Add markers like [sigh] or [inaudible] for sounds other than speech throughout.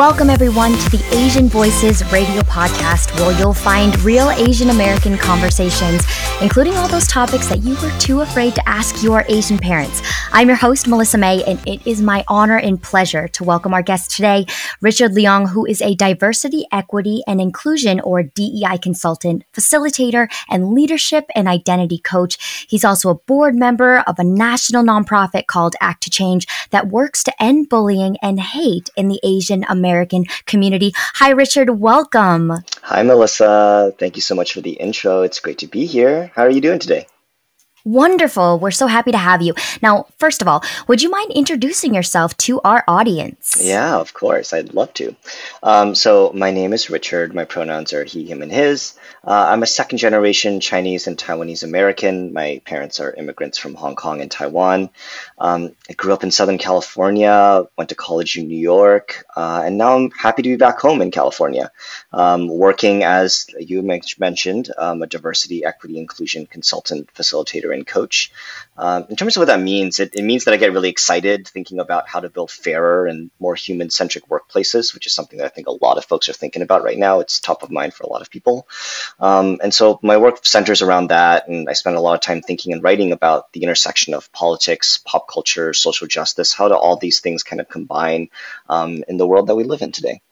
Welcome, everyone, to the Asian Voices radio podcast, where you'll find real Asian American conversations, including all those topics that you were too afraid to ask your Asian parents. I'm your host, Melissa May, and it is my honor and pleasure to welcome our guest today, Richard Leong, who is a diversity, equity, and inclusion or DEI consultant, facilitator, and leadership and identity coach. He's also a board member of a national nonprofit called Act to Change that works to end bullying and hate in the Asian American American community. Hi, Richard. Welcome. Hi, Melissa. Thank you so much for the intro. It's great to be here. How are you doing today? Wonderful. We're so happy to have you. Now, first of all, would you mind introducing yourself to our audience? Yeah, of course. I'd love to. Um, so, my name is Richard. My pronouns are he, him, and his. Uh, I'm a second generation Chinese and Taiwanese American. My parents are immigrants from Hong Kong and Taiwan. Um, I grew up in Southern California, went to college in New York, uh, and now I'm happy to be back home in California, um, working as you mentioned, um, a diversity, equity, inclusion consultant, facilitator, and coach. Um, in terms of what that means, it, it means that I get really excited thinking about how to build fairer and more human centric workplaces, which is something that I think a lot of folks are thinking about right now. It's top of mind for a lot of people. Um, and so my work centers around that, and I spend a lot of time thinking and writing about the intersection of politics, pop culture, social justice, how do all these things kind of combine um, in the world that we live in today.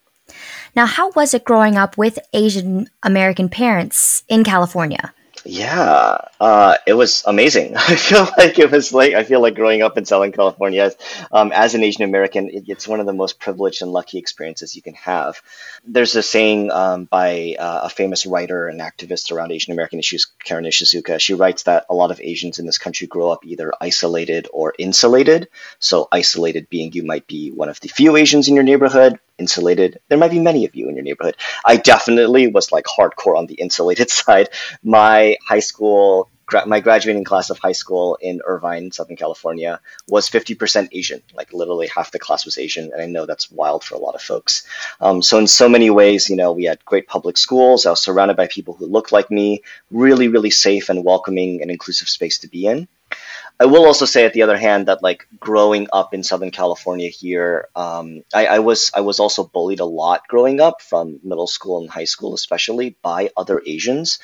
Now, how was it growing up with Asian American parents in California? Yeah, uh, it was amazing. [laughs] I feel like it was like I feel like growing up in Southern California um, as an Asian American, it, it's one of the most privileged and lucky experiences you can have. There's a saying um, by uh, a famous writer and activist around Asian American issues, Karen Ishizuka. She writes that a lot of Asians in this country grow up either isolated or insulated. So isolated being you might be one of the few Asians in your neighborhood, insulated. There might be many of you in your neighborhood. I definitely was like hardcore on the insulated [laughs] side. My high school, gra- my graduating class of high school in Irvine, Southern California, was 50% Asian. Like literally half the class was Asian, and I know that's wild for a lot of folks. Um, so in so many ways, you know, we had great public schools. I was surrounded by people who looked like me. Really, really safe and welcoming and inclusive space to be in. I will also say, at the other hand, that like growing up in Southern California here, um, I, I, was I was also bullied a lot growing up from middle school and high school, especially by other Asians,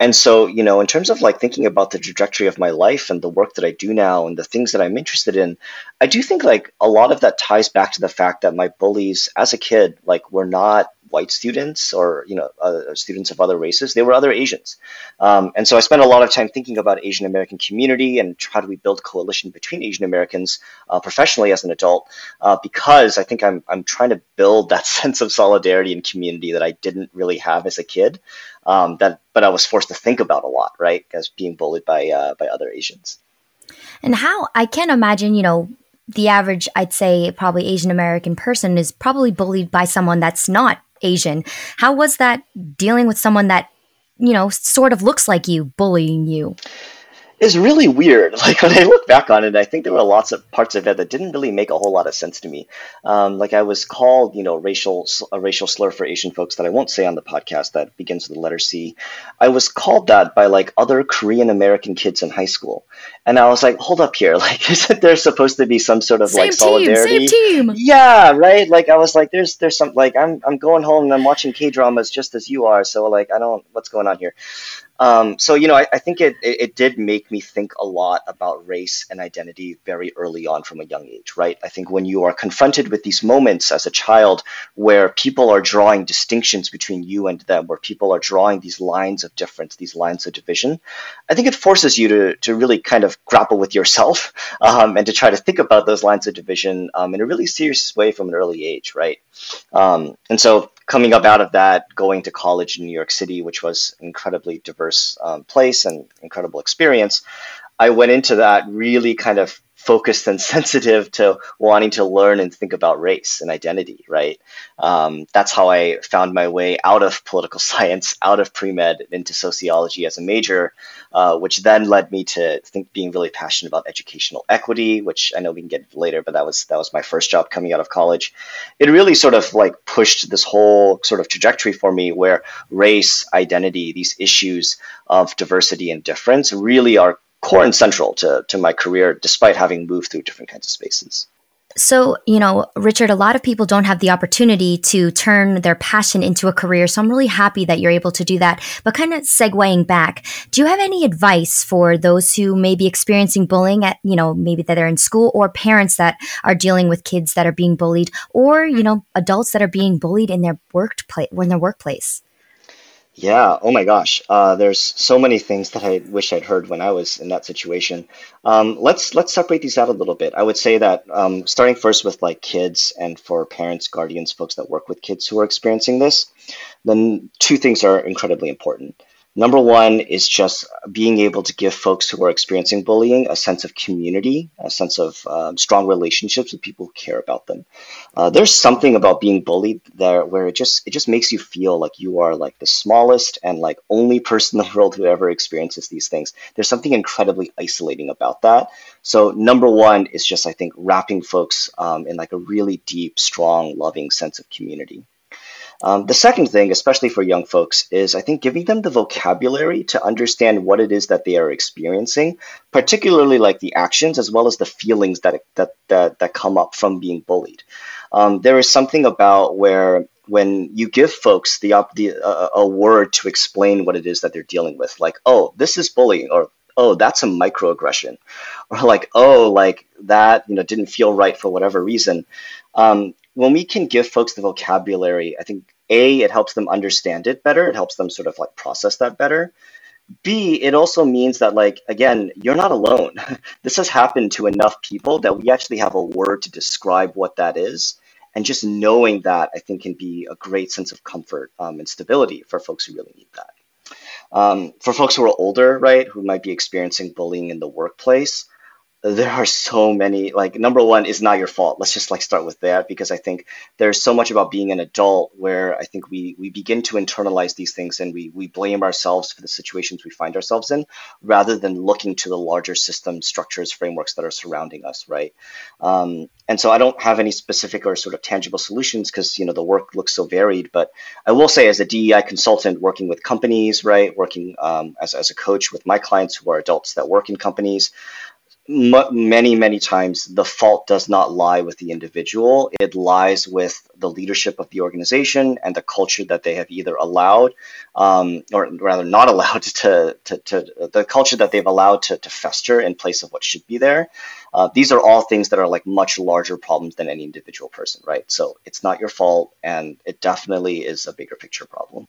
and so you know, in terms of like thinking about the trajectory of my life and the work that I do now and the things that I'm interested in, I do think like a lot of that ties back to the fact that my bullies as a kid like were not white students or you know uh, students of other races. They were other Asians, um, and so I spent a lot of time thinking about Asian American community and how do we build coalition between Asian Americans uh, professionally as an adult, uh, because I think I'm I'm trying to build [laughs] that sense of solidarity and community that I didn't really have as a kid. Um, that but I was forced to think about a lot, right? As being bullied by uh, by other Asians. And how I can imagine, you know, the average, I'd say, probably Asian American person is probably bullied by someone that's not Asian. How was that dealing with someone that, you know, sort of looks like you bullying you? It's really weird. [laughs] Like when I look back on it, I think there were lots of parts of it that didn't really make a whole lot of sense to me. Um, like I was called, you know, racial a racial slur for Asian folks that I won't say on the podcast that begins with the letter C. I was called that by like other Korean American kids in high school, and I was like, hold up here, [laughs] like isn't there supposed to be some sort of same like solidarity? Team, same team. Yeah, right. Like I was like, there's there's some like I'm I'm going home and I'm watching K dramas just as you are, so like I don't what's going on here. Um, so you know, I, I think it, it, it did make me think a lot about race and identity very early on from a young age, right? I think when you are confronted with these moments as a child where people are drawing distinctions between you and them, where people are drawing these lines of difference, these lines of division, I think it forces you to to really kind of grapple with yourself um, and to try to think about those lines of division um, in a really serious way from an early age, right? Um, and so coming up out of that, going to college in New York City, which was an incredibly diverse um, place and incredible experience, I went into that really kind of focused and [laughs] sensitive to wanting to learn and think about race and identity, right? Um, that's how I found my way out of political [laughs] science, out of pre med, into sociology as a major, uh, which then led me to think being really passionate about educational equity, which I know we can get later, but that was that was my first job coming out of college. It really sort of like pushed this whole sort of trajectory for me where race, identity, these issues of diversity and difference really are core and central to, to my career, despite having moved through different kinds of spaces. So, you know, Richard, a lot of people don't have the opportunity to turn their passion into a career. So I'm really happy that you're able to do that. But kind of segueing back, do you have any advice for those who may be experiencing bullying at, you know, maybe that they're in school or parents that are dealing with kids that are being bullied or, you know, adults that are being bullied in their workplace, in their workplace? Yeah, oh my gosh. Uh, there's so many things that I wish I'd heard when I was in that situation. Um, let's let's separate these out a little bit. I would say that um, starting first with like kids and for parents, guardians, folks that work with kids who are experiencing this, then two things are incredibly important. Number one is just being able to give folks who are experiencing bullying a sense of community, a sense of um, strong relationships with people who care about them. Uh, there's something about being bullied there where it just it just makes you feel like you are like the smallest and like only person [laughs] in the world who ever experiences these things. There's something incredibly isolating about that. So number one is just I think wrapping folks um, in like a really deep, strong, loving sense of community. Um, the second thing, especially for young folks, is I think giving them the vocabulary to understand what it is that they are experiencing, particularly like the actions as well as the feelings that that that, that come up from being bullied. Um, there is something about where when you give folks the, the uh, a word to explain what it is that they're dealing with, like, oh, this is bullying, or oh, that's a microaggression, or like, oh, like that, you know, didn't feel right for whatever reason. Um, when we can give folks the vocabulary, I think A, it helps them understand it better. It helps them sort of like process that better. B, it also means that, like, again, you're not alone. [laughs] this has happened to enough people that we actually have a word to describe what that is. And just knowing that, I think, can be a great sense of comfort um, and stability for folks who really need that. Um, for folks who are older, right, who might be experiencing bullying in the workplace, there are so many like number one is not your fault. Let's just like start with that because i think there's so much about being an adult where i think we we begin to internalize these things and we we blame ourselves for the situations we find ourselves in rather than looking to the larger system structures frameworks that are surrounding us right? Um, and so i don't have any specific or sort of tangible solutions because you know the work looks so varied but i will say as a dei consultant working with companies right working um, as, as a coach with my clients who are adults that work in companies m- many, many times the fault does not lie with the individual. It lies with the leadership of the organization and the culture that they have either allowed, um, or rather not [laughs] allowed to, to, to, the culture that they've allowed to, to fester in place of what should be there. Uh, these are all things that are like much larger problems than any individual person, right? So it's not your fault, and it definitely is a bigger picture problem.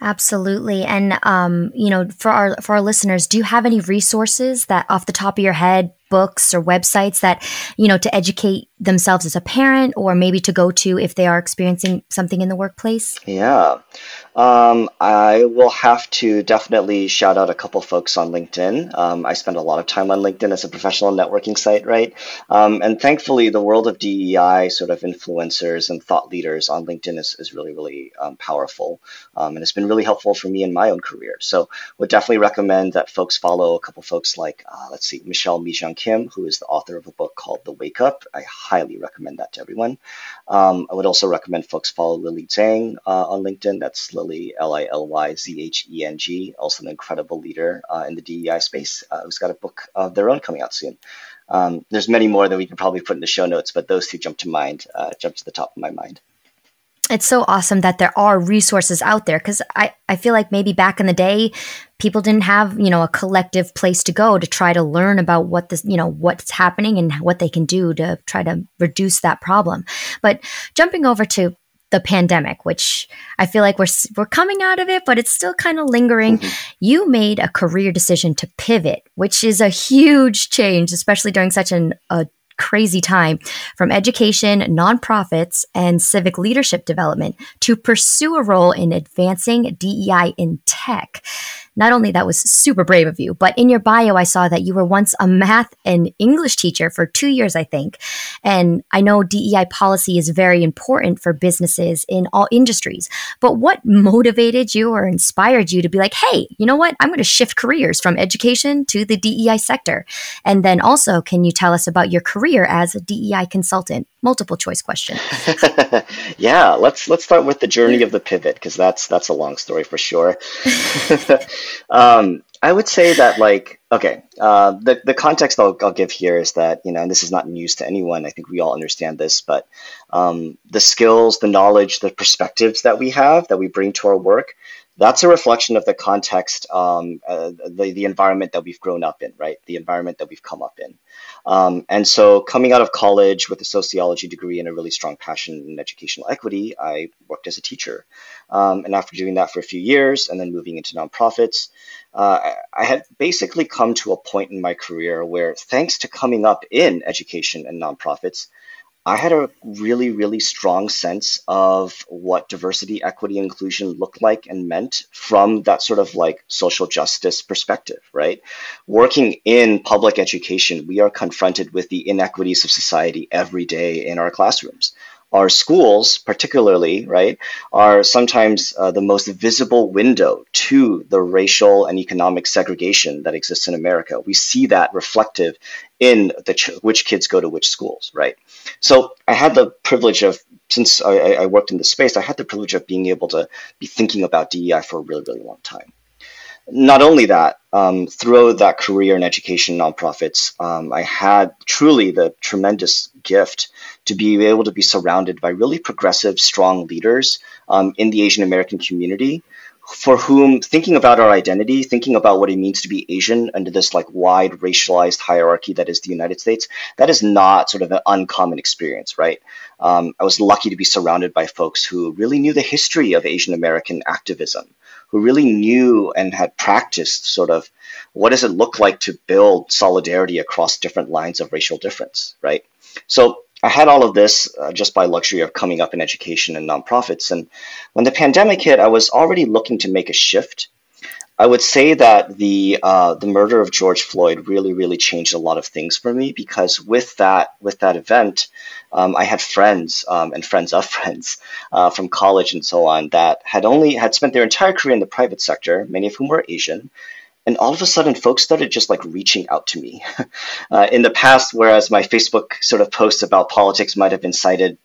Absolutely. And um, you know, for our for our listeners, do you have any resources that off the top of your head books or websites that you know to educate themselves as a parent or maybe to go to if they are experiencing something in the workplace? Yeah. Um, i will have to definitely shout out a couple folks on linkedin. Um, i spend a lot of time on linkedin as a professional networking site right? Um, and thankfully the world of dei sort of influencers and thought leaders on linkedin is, is really really um, powerful. Um, and it's been really helpful for me in my own career. So would definitely recommend that folks follow a couple folks like uh, let's see michelle MiJung Kim, who is the author of a book called The Wake Up. I highly recommend that to everyone. Um, I would also recommend folks follow Lily Zheng uh, on LinkedIn. That's Lily, L I L Y Z H E N G, also an incredible leader uh, in the DEI space uh, who's got a book of their own coming out soon. Um, there's many more that we could probably put in the show notes, but those two jump to mind, uh, jump to the top of my mind it's so awesome that there are resources out there because I, I feel like maybe back in the day people didn't have you know a collective place to go to try to learn about what this you know what's happening and what they can do to try to reduce that problem but jumping over to the pandemic which i feel like we're we're coming out of it but it's still kind of lingering mm-hmm. you made a career decision to pivot which is a huge change especially during such an a crazy time from education, nonprofits, and civic leadership development to pursue a role in advancing DEI in tech. Not only that was super brave of you, but in your bio, I saw that you were once a math and English teacher for two years, I think. And I know DEI policy is very important for businesses in all industries. But what motivated you or inspired you to be like, hey, you know what? I'm going to shift careers from education to the DEI sector. And then also, can you tell us about your career as a DEI consultant? Multiple choice question. [laughs] yeah, let's let's start with the journey of the pivot because that's that's a long story for sure. [laughs] [laughs] um, I would say that like okay, uh, the the context I'll, I'll give here is that you know, and this is not news to anyone. I think we all understand this, but um, the skills, the knowledge, the perspectives that we have that we bring to our work that's a reflection of the context, um, uh, the, the environment that we've grown up in, right? The environment that we've come up in. Um, and so, coming out of college with a sociology degree and a really strong passion in educational equity, I worked as a teacher. Um, and after doing that for a few years and then moving into nonprofits, uh, I had basically come to a point in my career where, thanks to coming up in education and nonprofits, I had a really, really strong sense of what diversity, equity, inclusion looked like and meant from that sort of like social justice perspective, right? Working in public education, we are confronted with the inequities of society every day in our classrooms our schools, particularly, right, are sometimes uh, the most visible window to the racial and economic segregation that exists in America. We see that reflective in the ch- which kids go to which schools, right? So I had the privilege of, since I, I worked in the space, I had the privilege of being able to be thinking about DEI for a really, really long time not only that, um, throughout that career in education nonprofits, um, I had truly the tremendous gift to be able to be surrounded by really progressive, strong leaders um, in the Asian American community for whom thinking about our identity, thinking about what it means to be Asian under this like wide racialized hierarchy that is the United States, that is not sort of an uncommon experience, right? Um, I was lucky to be surrounded by folks who really knew the history of Asian American activism, who really knew and had practiced sort of what does it look like to build solidarity across different lines of racial difference, right? So I had all of this uh, just by luxury of coming up in education and nonprofits. And when the pandemic hit, I was already looking to make a shift. I would say that the uh, the murder of George Floyd really, really changed a lot of things for me because with that with that event, um, I had friends um, and friends of [laughs] friends uh, from college and so on that had only had spent their entire career in the private sector, many of whom were Asian, and all of a sudden folks started just like reaching out to me. [laughs] Uh, in the past whereas my facebook sort of posts about politics might have been cited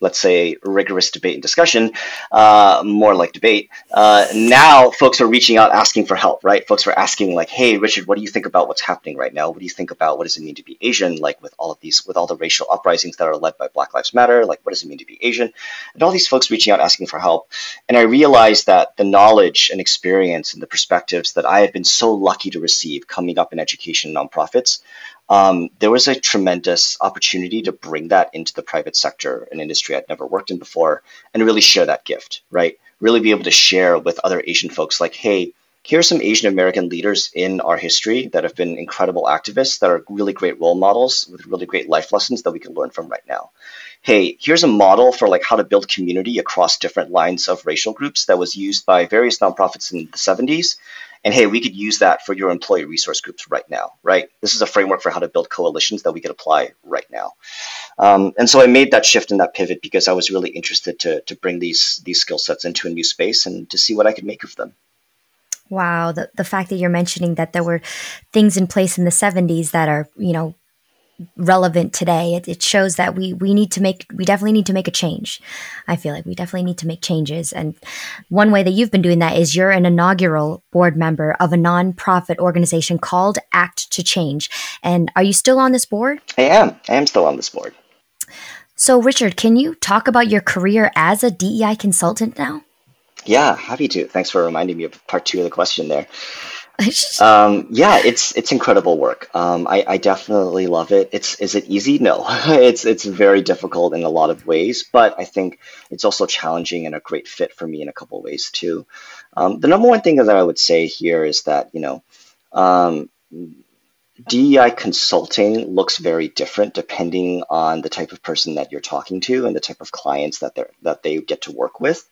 let's say, rigorous debate and discussion, uh, more like debate. Uh, now, folks are reaching out asking for help, right? Folks are asking, like, hey, Richard, what do you think about what's happening right now? What do you think about what does it mean to be Asian? Like, with all of these, with all the racial uprisings that are led by Black Lives Matter, like, what does it mean to be Asian? And all these folks reaching out asking for help. And I realized that the knowledge and experience and the perspectives that I had been so lucky to receive coming up in education nonprofits um, there was a tremendous opportunity to bring that into the private sector, an industry I'd never worked in before, and really share that gift, right? Really be able to share with other Asian folks, like, hey, here are some Asian American leaders in our history that have been incredible activists that are really great role models with really great life lessons that we can learn from right now. Hey, here's a model for like how to build community across different lines of racial groups that was used by various nonprofits in the 70s and hey, we could use that for your employee resource groups right now, right? This is a framework for how to build coalitions that we could apply right now. Um, and so I made that shift and that pivot because I was really interested to, to bring these, these skill sets into a new space and to see what I could make of them. Wow, the, the fact that you're mentioning that there were things in place in the 70s that are, you know, relevant today. It, it, shows that we we need to make we definitely need to make a change. I feel like we definitely need to make changes. And one way that you've been doing that is you're an inaugural board member of a nonprofit organization called Act to Change. And are you still on this board? I am. I am still on this board. So, Richard, can you talk about your career as a DEI consultant now? Yeah, happy to. Thanks for reminding me of part two of the question there. [laughs] um, yeah, it's it's incredible work. Um, I, I definitely love it. It's is it easy? No, [laughs] it's it's very difficult in a lot of ways, but I think it's also challenging and a great fit for me in a couple ways too. Um, the number one thing that I would say here is that you know um, DEI consulting looks very different depending on the type of person that you're talking to and the type of clients that they that they get to work with.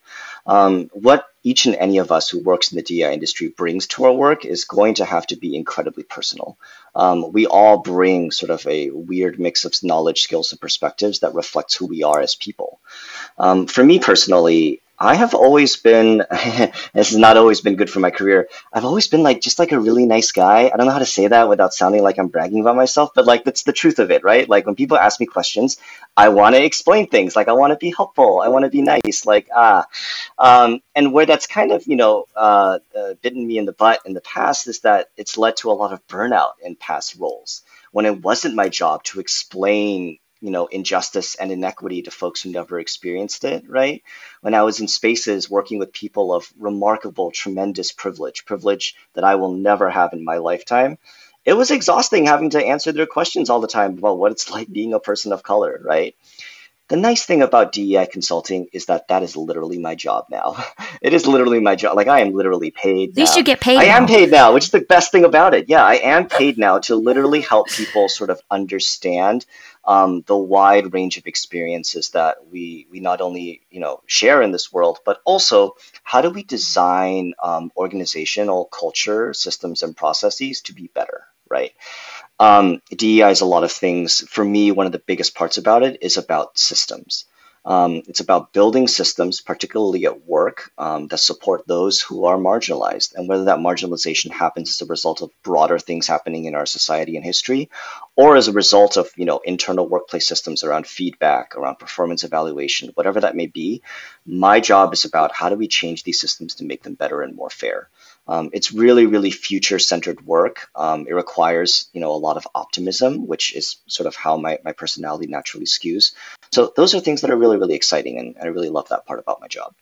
Um, what each and any of us who works in the DEI industry brings to our work is going to have to be incredibly personal. Um, we all bring sort of a weird mix of knowledge, skills, and perspectives that reflects who we are as people. Um, for me personally, I have always been, [laughs] this has not always been good for my career. I've always been like, just like a really nice guy. I don't know how to say that without sounding like I'm bragging about myself, but like, that's the truth of it, right? Like, when people ask me questions, I want to explain things. Like, I want to be helpful. I want to be nice. Like, ah. Um, and where that's kind of, you know, uh, uh, bitten me in the butt in the past is that it's led to a lot of burnout in past roles when it wasn't my job to explain you know injustice and inequity to folks who never experienced it right? When i was in spaces working with people of remarkable tremendous privilege privilege that i will never have in my lifetime it was exhausting having to answer their questions all the time about what it's like being a person of color right the nice thing about DEI consulting is that that is literally my job now. [laughs] it is literally my job. Like I am literally paid. At least now. you get paid. I now. am paid now, which is the best thing about it. Yeah, I am paid now to literally help people sort of understand um, the wide range of experiences that we we not only you know share in this world, but also how do we design um, organizational culture, systems, and processes to be better, right? Um, DEI is a lot of things. For me, one of the biggest parts about it is about systems. Um, it's about building systems, particularly at work, um, that support those who are marginalized. And whether that marginalization happens as a result of broader things happening in our society and history, or as a result of you know internal workplace systems around feedback, around performance evaluation, whatever that may be, my job is about how do we change these systems to make them better and more fair. Um, it's really, really future-centered work. Um, it requires, you know, a lot of optimism, which is sort of how my, my personality naturally skews. So those are things that are really, really exciting, and, and I really love that part about my job.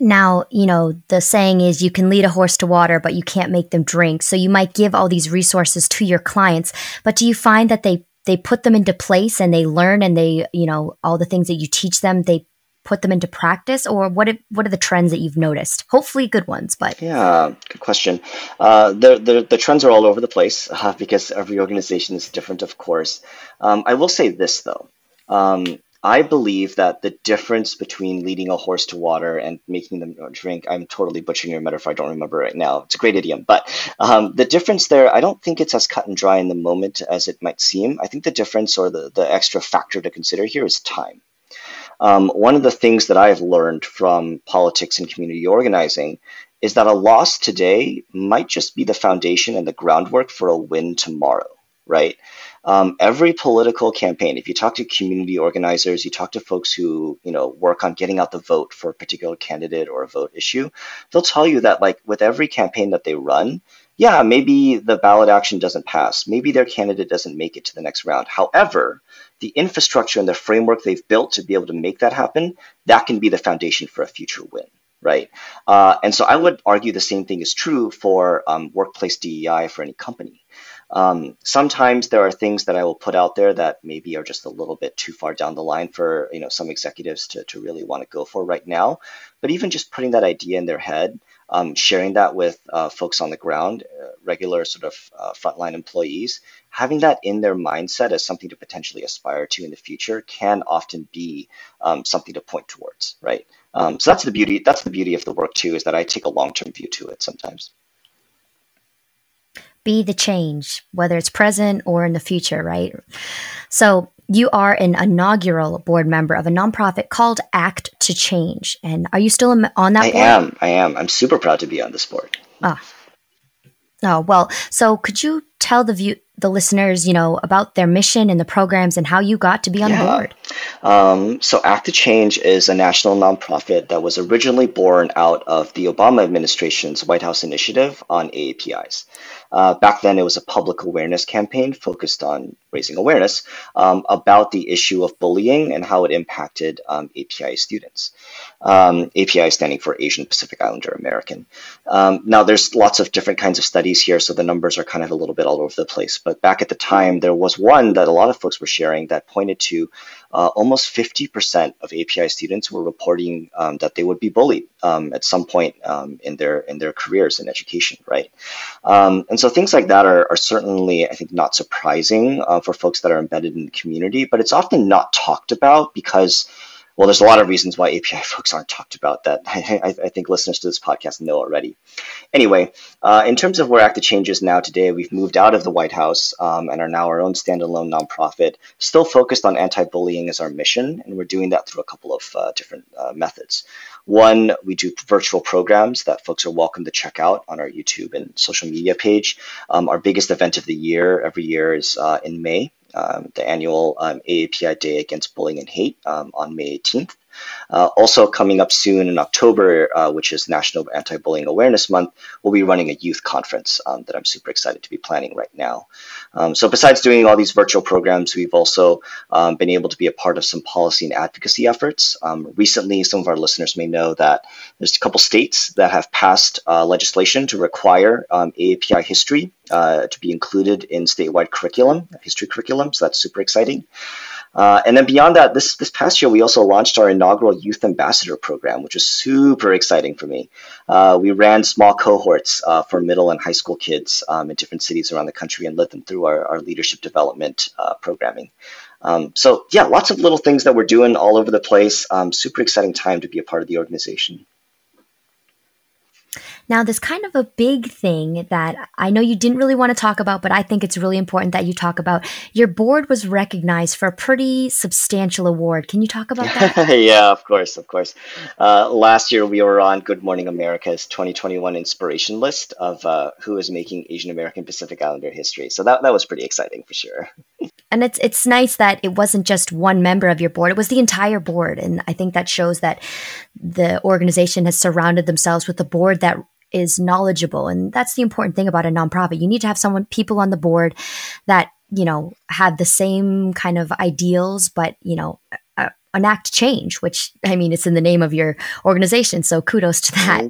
Now, you know, the saying is you can lead a horse to water, but you can't make them drink. So you might give all these resources to your clients, but do you find that they they put them into place and they learn and they, you know, all the things that you teach them, they put them into practice, or what? If, what are the trends that you've noticed? Hopefully, good ones. But yeah, good question. Uh, the, the the trends are all over the place [laughs] uh, because every organization is different, of course. Um, I will say this though. Um, I believe that the difference between leading a horse to water and making them drink, I'm totally butchering your metaphor. I don't remember right now. It's a great idiom. But um, the difference there, I don't think it's as cut and dry in the moment as it might seem. I think the difference or the, the extra factor to consider here is time. Um, one of the things that I've learned from politics and community organizing is that a loss today might just be the foundation and the groundwork for a win tomorrow, right? Um, every political campaign, if you talk to community organizers, you talk to folks who you know work on getting out the vote for a particular candidate or a vote issue, they'll tell you that like with every campaign that they run, yeah, maybe the ballot action doesn't pass, maybe their candidate doesn't make it to the next round. However, the infrastructure and the framework they've built to be able to make that happen, that can be the foundation for a future win, right? Uh, and so I would argue the same thing is true for um, workplace DEI for any company. Um, sometimes there are things that I will put out there that maybe are just a little bit too far down the line for you know some executives to, to really want to go for right now. But even just putting that idea in their head, um, sharing that with uh, folks on the ground, uh, regular sort of uh, frontline employees, having that in their mindset as something to potentially aspire to in the future can often be um, something to point towards, right? Um, so that's the beauty. That's the beauty of the work too, is that I take a long term view to it sometimes be the change, whether it's present or in the future, right? So you are an inaugural board member of a nonprofit called Act to Change. And are you still on that board? I board? am. I am. I'm super proud to be on this board. Ah. Oh, well, so could you tell the view the listeners, you know, about their mission and the programs and how you got to be on yeah. board? Um, so Act to Change is a national nonprofit that was originally born out of the Obama administration's White House initiative on AAPIs. Uh, back then, it was a public awareness campaign focused on raising awareness um, about the issue of bullying and how it impacted um, API students. Um, API standing for Asian Pacific Islander American. Um, now, there's lots of different kinds of studies here, so the numbers are kind of a little bit all over the place. But back at the time, there was one that a lot of folks were sharing that pointed to uh, almost 50% of API students were reporting um, that they would be bullied um, at some point um, in their in their careers in education, right? Um, and so things like that are, are certainly, I think, not surprising uh, for folks that are embedded in the community, but it's often not talked about because well, there's a lot of reasons why API [laughs] folks aren't talked about that I, I think listeners to this podcast know already. Anyway, uh, in terms of where Act to Change is now today, we've moved out of the White House um, and are now our own standalone nonprofit, still focused on anti-bullying as our mission, and we're doing that through a couple of uh, different uh, methods. One, we do virtual programs that folks are welcome to check out on our YouTube and social media page. Um, our biggest event of the year every year is uh, in May um, the annual um, AAPI Day Against Bullying and Hate um, on May 18th. Uh, also coming up soon in October, uh, which is National Anti-Bullying Awareness Month, we'll be running a youth conference um, that I'm super excited to be planning right now. Um, so besides doing all these virtual programs, we've also um, been able to be a part of some policy and advocacy efforts. Um, recently, some of our listeners may know that there's a couple states that have passed uh, legislation to require um, AAPI history uh, to be included in statewide curriculum, history curriculum. So that's super exciting. Uh, and then beyond that, this this past year, we also launched our inaugural Youth Ambassador Program, which was super exciting for me. Uh, we ran small cohorts uh, for middle and high school kids um, in different cities around the country and led them through our, our leadership development uh, programming. Um, so yeah, lots of little things that we're doing all over the place. Um, super exciting time to be a part of the organization. Now, there's kind of a big thing that I know you didn't really want to talk about, but I think it's really important that you talk about. Your board was recognized for a pretty substantial award. Can you talk about that? [laughs] yeah, of course, of course. Uh, last year, we were on Good Morning America's 2021 inspiration list of uh, who is making Asian American Pacific Islander history. So that, that was pretty exciting for sure. [laughs] and it's it's nice that it wasn't just one member of your board; it was the entire board, and I think that shows that the organization has surrounded themselves with a board that is knowledgeable. And that's the important thing about a nonprofit. You need to have someone, people on the board that, you know, have the same kind of ideals, but, you know, uh, enact change, which I mean, it's in the name of your organization. So kudos to that.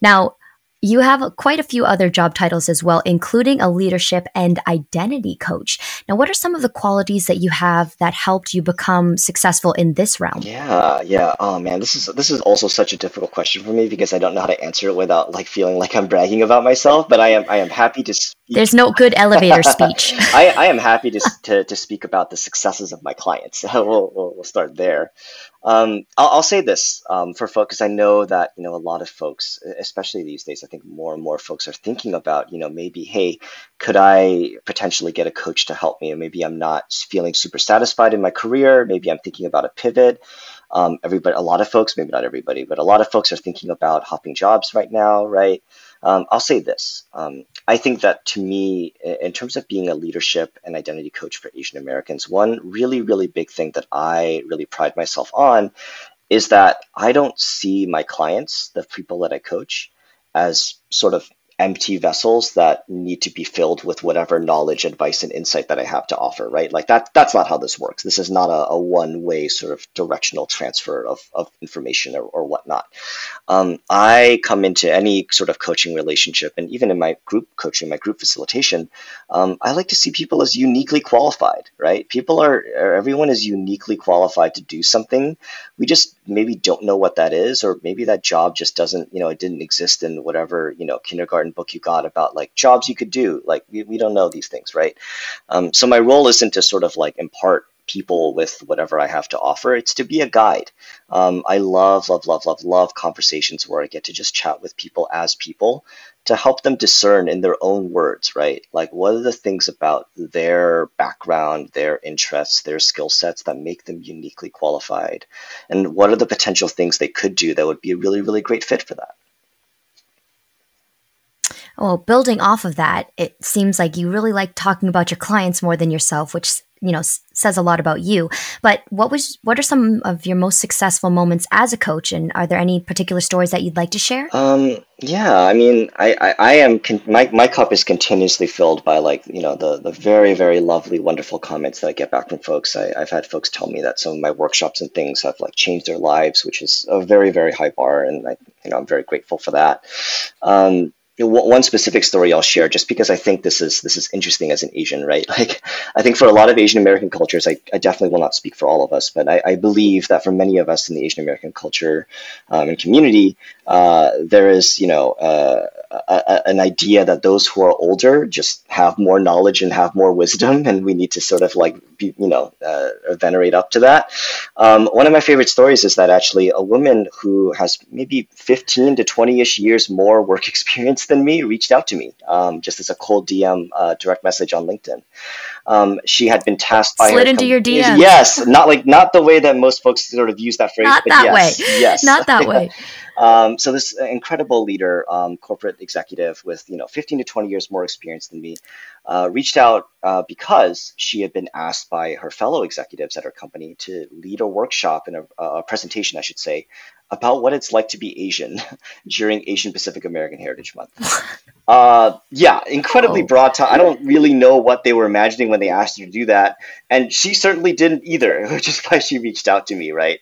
Now, you have quite a few other job titles as well, including a leadership and identity coach. Now, what are some of the qualities that you have that helped you become successful in this realm? Yeah, yeah. Oh man, this is this is also such a difficult question for me because I don't know how to answer it without like feeling like I'm bragging about myself. But I am I am happy to. Speak. There's no good elevator [laughs] speech. I, I am happy to, to to speak about the successes of my clients. [laughs] we'll, we'll, we'll start there. Um, I'll, I'll, say this um, for folks. I know that you know a lot of folks, especially these days. I think more and more folks are thinking about you know maybe hey, could I potentially get a coach to help me? And maybe I'm not feeling super satisfied in my career. Maybe I'm thinking about a pivot. Um, everybody, a lot of folks, maybe not everybody, but a lot of folks are thinking about hopping jobs right now, right? Um, I'll say this. I think that to me, in terms of being a leadership and identity coach for Asian Americans, one really, really big thing that I really pride myself on is that I don't see my clients, the people that I coach, as sort of empty vessels that need to be filled with whatever knowledge, advice, and insight that I have to offer, right? Like that that's not how this works. This is not a, a one-way sort of directional transfer of, of information or, or whatnot. Um, I come into any sort of coaching relationship, and even in my group coaching, my group facilitation, um, I like to see people as uniquely qualified, right? People are everyone is uniquely qualified to do something. We just maybe don't know what that is, or maybe that job just doesn't, you know, it didn't exist in whatever, you know, kindergarten book you got about like jobs you could do. Like we, we don't know these things, right? Um, so my role isn't to sort of like impart people with whatever I have to offer. It's to be a guide. Um, I love, love, love, love, love conversations where I get to just chat with people as people to help them discern in their own words, right? Like, what are the things about their background, their interests, their skill sets that make them uniquely qualified? And what are the potential things they could do that would be a really, really great fit for that? Well, building off of that, it seems like you really like talking about your clients more than yourself, which you know s- says a lot about you. But what was what are some of your most successful moments as a coach, and are there any particular stories that you'd like to share? Um, yeah, I mean, I I, I am con- my my cup is continuously filled by like you know the the very very lovely wonderful comments that I get back from folks. I, I've had folks tell me that some of my workshops and things have like changed their lives, which is a very very high bar, and I you know I'm very grateful for that. Um, one specific story I'll share, just because I think this is this is interesting as an Asian, right? [laughs] Like, I think for a lot of Asian American cultures, I, I definitely will not speak for all of us, but I, I believe that for many of us in the Asian American culture um, and community, uh, there is, you know, uh, a, a, an idea that those who are older just have more knowledge and have more wisdom, and we need to sort of like, be, you know, uh, venerate up to that. Um, one of my favorite stories is that actually a woman who has maybe 15 to 20 ish years more work [laughs] experience than me reached out to me um, just as a cold DM uh, direct message on LinkedIn. Um, she had been tasked by slid into your DM. Yes, not like not the way that most folks sort of use that phrase. Not that yes, way. Yes, not that [laughs] way. Um, so this incredible leader, um, corporate executive with you know 15 to 20 years more experience than me, uh, reached out uh, because she had been asked by her fellow executives at her company to lead a workshop and a, a presentation, I should say, about what it's like to be Asian [laughs] during Asian Pacific American Heritage Month. [laughs] Uh, yeah, incredibly oh. broad. T- I don't really know what they were imagining when they asked her to do that, and she certainly didn't either, [laughs] which is why she reached out to me, right?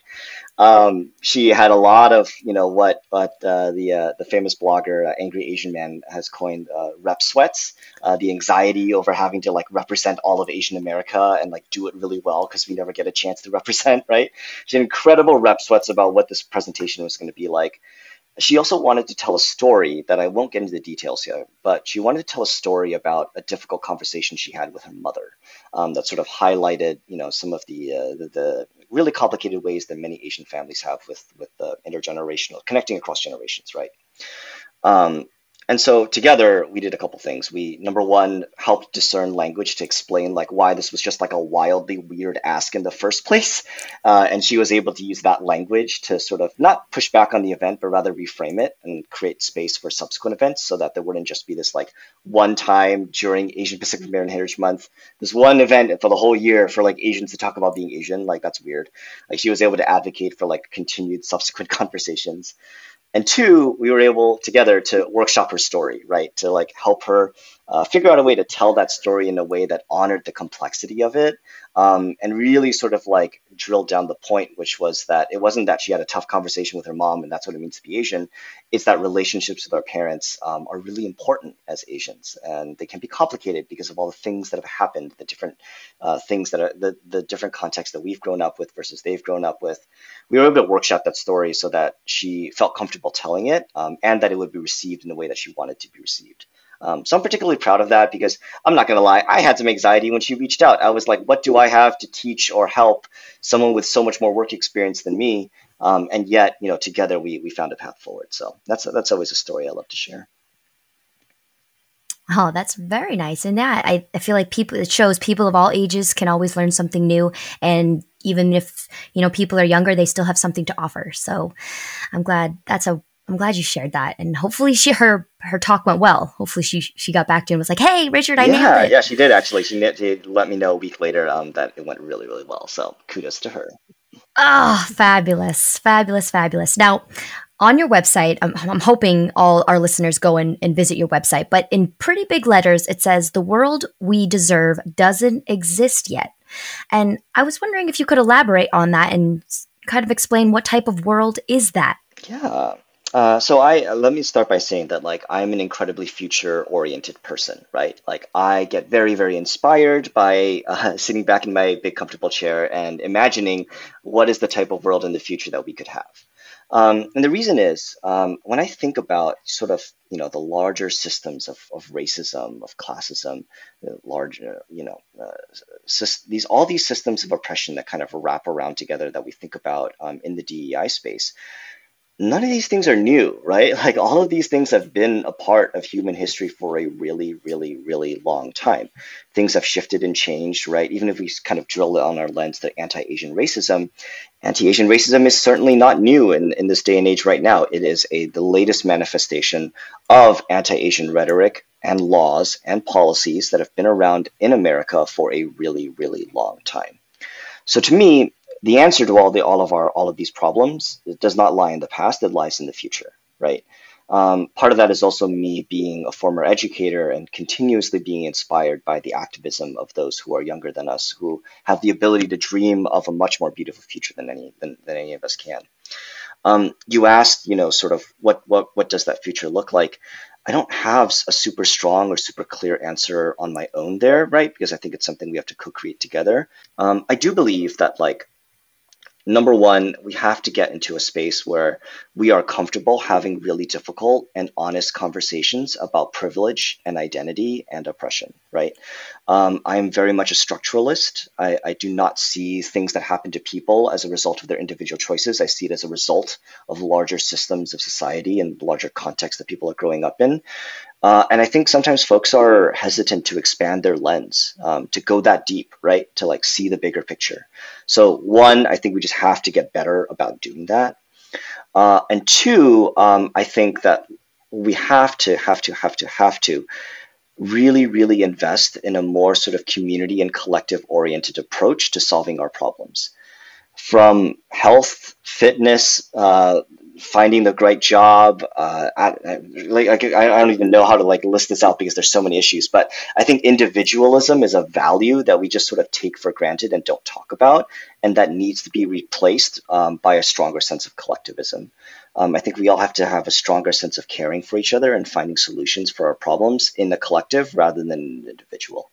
Um, she had a lot of, you know, what what uh, the uh, the famous blogger uh, Angry Asian Man has coined uh, rep sweats, uh, the anxiety over having to like represent all of Asian America and like do it really well because we never get a chance to [laughs] represent, right? She had incredible rep sweats about what this presentation was going to be like she also wanted to tell a story that I won't get into the details here, but she wanted to tell a story about a difficult conversation she had with her mother um, that sort of highlighted, you know, some of the, uh, the, the really complicated ways that many Asian families have with with the intergenerational connecting across generations, right? Um, and so together we did a couple things. We number one helped discern language to explain like why this was just like a wildly weird ask in the first [laughs] place. Uh, and she was able to use that language to sort of not push back on the event but rather reframe it and create space for subsequent events so that there wouldn't just be this like one time during asian pacific american heritage month this one event for the whole year for like asians to talk about being asian. Like that's weird. Like she was able to advocate for like continued subsequent [laughs] conversations and two, we were able together to workshop her story, right? To like help her uh, figure out a way to tell that story in a way that honored the complexity of it um, and really sort of like drilled down the point, which was that it wasn't that she had a tough conversation with her mom and that's what it means to be Asian. It's that relationships with our parents um, are really important as Asians and they can be complicated because of all the things that have happened, the different uh, things that are the, the different contexts that we've grown up with versus they've grown up with. We were able to workshop that story so that she felt comfortable telling it um, and that it would be received in the way that she wanted to be received. Um, so I'm particularly proud of that because I'm not going to lie, I had some anxiety when she reached out. I was like, what do I have to teach or help someone with so much more work experience than me? Um, and yet, you know, together we, we found a path forward. So that's, that's always a story I love to share. Oh, that's very nice. And that I, I feel like people it shows people of all ages can always learn something new. And even if, you know, people are younger, they still have something to offer. So I'm glad that's a I'm glad you shared that, and hopefully she her her talk went well. Hopefully she she got back to you and was like, "Hey, Richard, I yeah, nailed it." Yeah, she did actually. She did let me know a week later um, that it went really really well. So kudos to her. Oh, fabulous, fabulous, fabulous. Now, on your website, I'm, I'm hoping all our listeners go and, and visit your website, but in pretty big letters, it says, The world we deserve doesn't exist yet. And I was wondering if you could elaborate on that and kind of explain what type of world is that? Yeah. Uh, so I uh, let me start by saying that like I'm an incredibly future oriented person, right? Like I get very very inspired by uh, [laughs] sitting back in my big comfortable chair and imagining what is the type of world in the future that we could have. Um, and the reason is um, when I think about sort of you know the larger systems of, of racism, of classism, larger you know uh, these all these systems of oppression that kind of wrap around together that we think about um, in the DEI space none of these things are new, right? [laughs] Like all of these things have been a part of human history for a really, really, really long time. Things have shifted and changed, right? Even if we kind of drill on our lens to anti-Asian racism, anti-Asian racism is certainly not new in, in this day and age right now. It is a the latest manifestation of anti-Asian rhetoric and laws and policies that have been around in America for a really, really long time. So to me, the answer to all the all of our all of these problems does not lie in the past; it lies in the future, right? Um, part of that is also me being a former educator and continuously being inspired by the activism of those who are younger than us, who have the ability to dream of a much more beautiful future than any than, than any of us can. Um, you asked, you know, sort of what what what does that future look like? I don't have a super strong or super clear answer on my own there, right? Because I think it's something we have to co-create together. Um, I do believe that like number one, we have to get into a space where we are comfortable having really difficult and honest conversations about privilege and identity and oppression, right? Um, I'm very much a structuralist. I, I, do not see things that happen to people as a result of their individual choices. I see it as a result of larger systems of society and larger context that people are growing up in. Uh, and I think sometimes folks are hesitant to expand their lens, um, to go that deep, right? To like see the bigger picture. So one, I think we just have to get better about doing that. Uh, and two, um, I think that we have to, have to, have to, have to really, really invest in a more sort of community and collective oriented approach to solving our problems. From health, fitness, uh, finding the right job. Uh, I, like, I, I don't even know how to like list this out because there's so many issues. But I think individualism is a value that we just sort of take for granted and don't talk about, and that needs to be replaced um, by a stronger sense of collectivism. Um, I think we all have to have a stronger sense of caring for each other and finding solutions for our problems in the collective rather than an individual.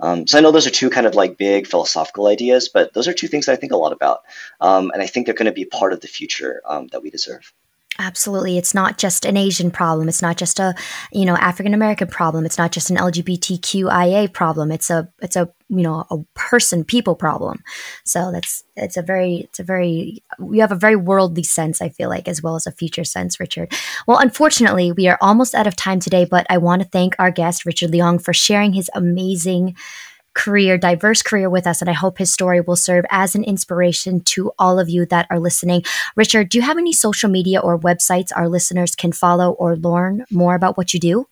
Um, so I know those are two kind of like big philosophical ideas, but those are two things that I think a lot about, um, and I think they're going to be part of the future um, that we deserve. Absolutely. It's not just an Asian problem. It's not just a, you know, African American problem. It's not just an LGBTQIA problem. It's a it's a, you know, a person people problem. So that's it's a very it's a very we have a very worldly sense, I feel like, as well as a future sense, Richard. Well, unfortunately, we are almost out of time today, but I want to thank our guest Richard Leong for sharing his amazing career, diverse career with us. And I hope his story will serve as an inspiration to all of you that are listening. Richard, do you have any social media or websites our listeners can follow or learn more about what you do?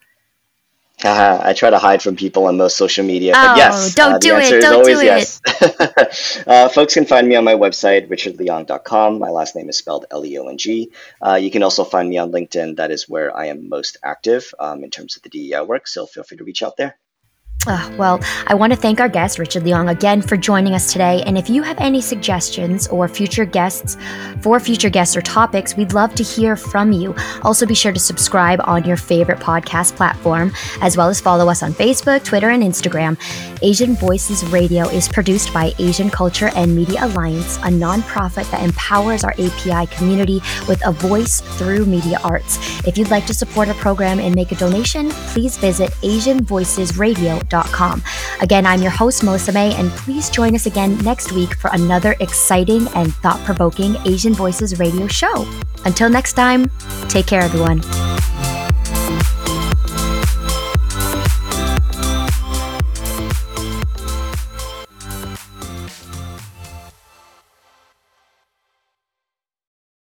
Uh, I try to hide from people on most social media, oh, but yes, don't uh, do it. Don't do yes. it. [laughs] uh, folks can find me on my website, richardleong.com. My last name is spelled L E O N G. Uh, you can also find me on LinkedIn. That is where I am most active um, in terms of the DEI work. So feel free to reach out there. Uh, well, I want to thank our guest, Richard Leong, again for joining us today. And if you have any suggestions or future guests for future guests or topics, we'd love to hear from you. Also, be sure to subscribe on your favorite podcast platform, as well as follow us on Facebook, Twitter, and Instagram. Asian Voices Radio is produced by Asian Culture and Media Alliance, a nonprofit that empowers our API community with a voice through media arts. If you'd like to support our program and make a donation, please visit Again, I'm your host, Melissa May, and please join us again next week for another exciting and thought provoking Asian Voices radio show. Until next time, take care, everyone.